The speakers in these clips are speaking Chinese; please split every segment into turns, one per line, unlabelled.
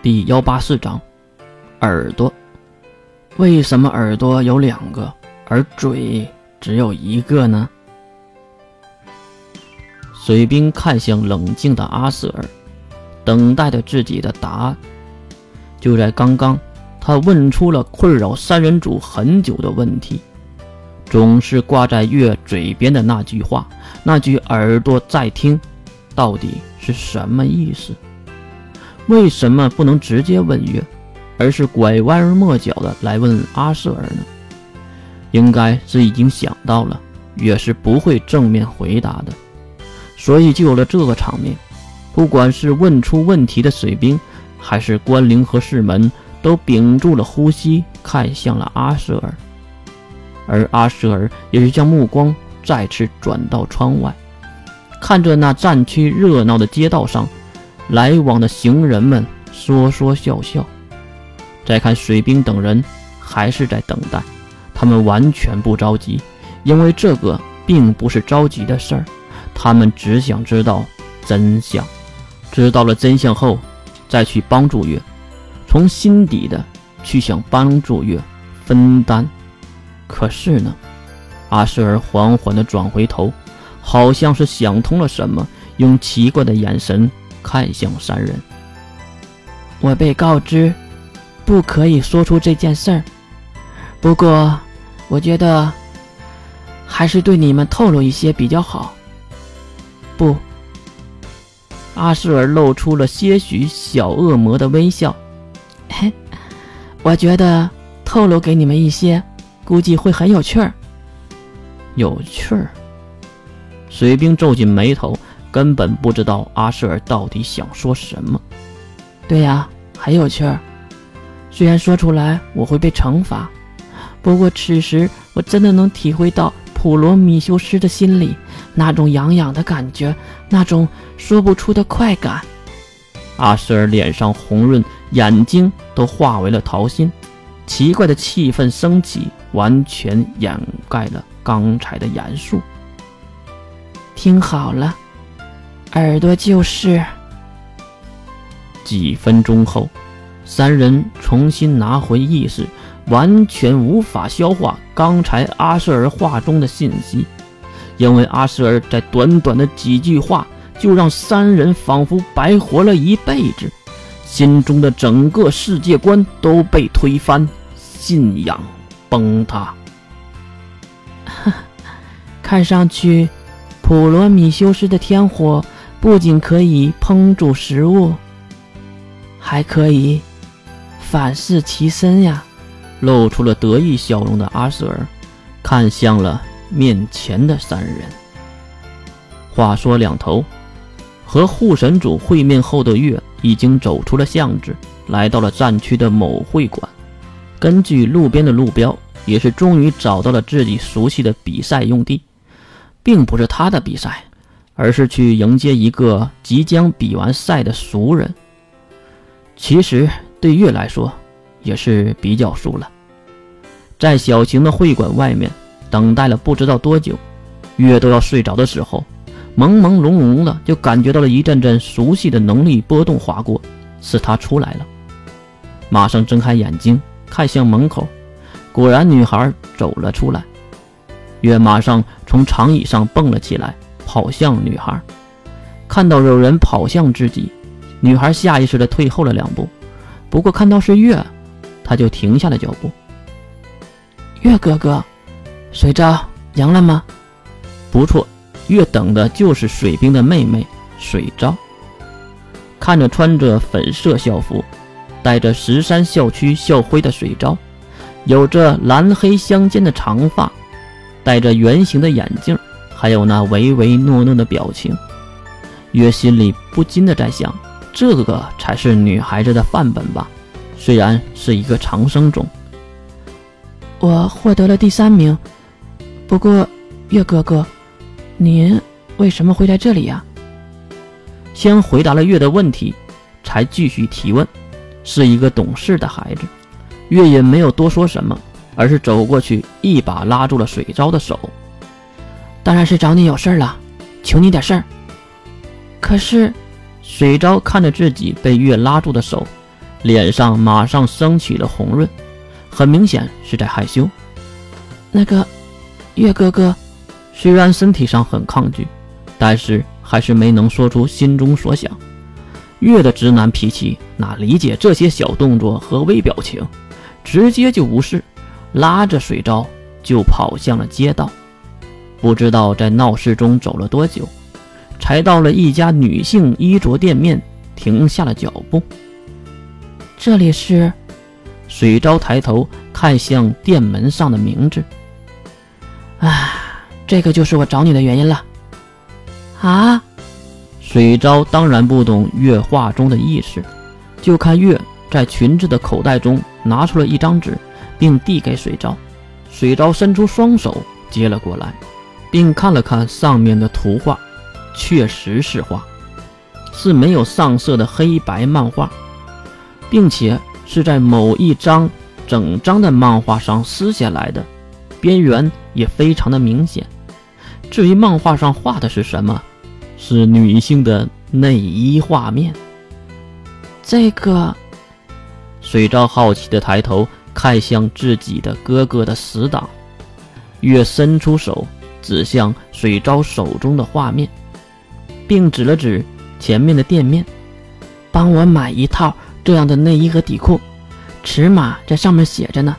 第幺八四章，耳朵。为什么耳朵有两个，而嘴只有一个呢？水兵看向冷静的阿瑟尔，等待着自己的答案。就在刚刚，他问出了困扰三人组很久的问题，总是挂在月嘴边的那句话，那句“耳朵在听”，到底是什么意思？为什么不能直接问月？而是拐弯抹角的来问阿瑟尔呢？应该是已经想到了，月是不会正面回答的，所以就有了这个场面。不管是问出问题的水兵，还是关灵和士门，都屏住了呼吸，看向了阿瑟尔。而阿瑟尔也是将目光再次转到窗外，看着那战区热闹的街道上，来往的行人们说说笑笑。再看水兵等人，还是在等待。他们完全不着急，因为这个并不是着急的事儿。他们只想知道真相，知道了真相后，再去帮助月，从心底的去想帮助月分担。可是呢，阿诗尔缓缓地转回头，好像是想通了什么，用奇怪的眼神看向三人。
我被告知。不可以说出这件事儿。不过，我觉得还是对你们透露一些比较好。
不，阿瑟尔露出了些许小恶魔的微笑。
嘿，我觉得透露给你们一些，估计会很有趣儿。
有趣儿？水兵皱紧眉头，根本不知道阿舍尔到底想说什么。
对呀，很有趣儿。虽然说出来我会被惩罚，不过此时我真的能体会到普罗米修斯的心里那种痒痒的感觉，那种说不出的快感。
阿舍尔脸上红润，眼睛都化为了桃心，奇怪的气氛升起，完全掩盖了刚才的严肃。
听好了，耳朵就是。
几分钟后。三人重新拿回意识，完全无法消化刚才阿舍尔话中的信息，因为阿舍尔在短短的几句话就让三人仿佛白活了一辈子，心中的整个世界观都被推翻，信仰崩塌。
看上去，普罗米修斯的天火不仅可以烹煮食物，还可以。反噬其身呀！
露出了得意笑容的阿瑟尔，看向了面前的三人。话说两头，和护神主会面后的月已经走出了巷子，来到了战区的某会馆。根据路边的路标，也是终于找到了自己熟悉的比赛用地，并不是他的比赛，而是去迎接一个即将比完赛的熟人。其实。对月来说，也是比较熟了。在小型的会馆外面等待了不知道多久，月都要睡着的时候，朦朦胧胧的就感觉到了一阵阵熟悉的能力波动划过，是他出来了。马上睁开眼睛看向门口，果然女孩走了出来。月马上从长椅上蹦了起来，跑向女孩。看到有人跑向自己，女孩下意识的退后了两步。不过看到是月，她就停下了脚步。
月哥哥，水昭赢了吗？
不错，月等的就是水兵的妹妹水昭。看着穿着粉色校服、带着十三校区校徽的水昭，有着蓝黑相间的长发，戴着圆形的眼镜，还有那唯唯诺诺的表情，月心里不禁的在想。这个才是女孩子的范本吧，虽然是一个长生种。
我获得了第三名，不过月哥哥，您为什么会在这里呀？
先回答了月的问题，才继续提问。是一个懂事的孩子，月也没有多说什么，而是走过去，一把拉住了水昭的手。
当然是找你有事儿了，求你点事儿。可是。
水昭看着自己被月拉住的手，脸上马上升起了红润，很明显是在害羞。
那个月哥哥，
虽然身体上很抗拒，但是还是没能说出心中所想。月的直男脾气哪理解这些小动作和微表情，直接就无视，拉着水昭就跑向了街道。不知道在闹市中走了多久，才到了一家女性衣着店面，停下了脚步。
这里是？
水昭抬头看向店门上的名字。
啊，这个就是我找你的原因了。啊？
水昭当然不懂月话中的意思，就看月在裙子的口袋中拿出了一张纸，并递给水昭。水昭伸出双手接了过来，并看了看上面的图画，确实是画，是没有上色的黑白漫画，并且是在某一张整张的漫画上撕下来的，边缘也非常的明显。至于漫画上画的是什么？是女性的内衣画面。
这个，
水昭好奇的抬头看向自己的哥哥的死党，月伸出手指向水昭手中的画面，并指了指前面的店面，
帮我买一套这样的内衣和底裤，尺码在上面写着呢。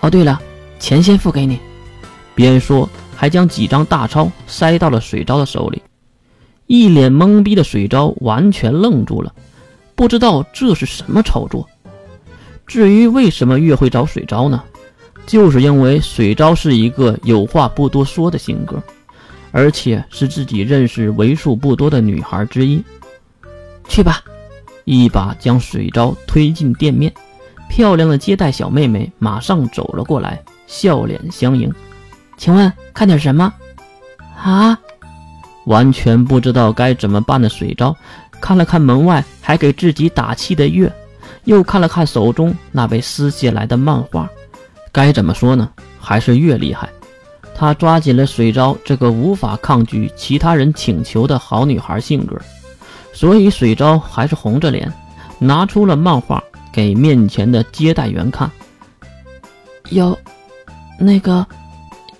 哦，对了，钱先付给你。
边说还将几张大钞塞到了水昭的手里。一脸懵逼的水昭完全愣住了，不知道这是什么操作。至于为什么月会找水昭呢？就是因为水昭是一个有话不多说的性格，而且是自己认识为数不多的女孩之一。
去吧，
一把将水昭推进店面。漂亮的接待小妹妹马上走了过来，笑脸相迎。
请问看点什么？啊？
完全不知道该怎么办的水昭，看了看门外还给自己打气的月，又看了看手中那被撕下来的漫画，该怎么说呢？还是越厉害。他抓紧了水昭这个无法抗拒其他人请求的好女孩性格，所以水昭还是红着脸拿出了漫画给面前的接待员看。
有，那个，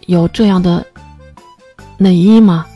有这样的内衣吗？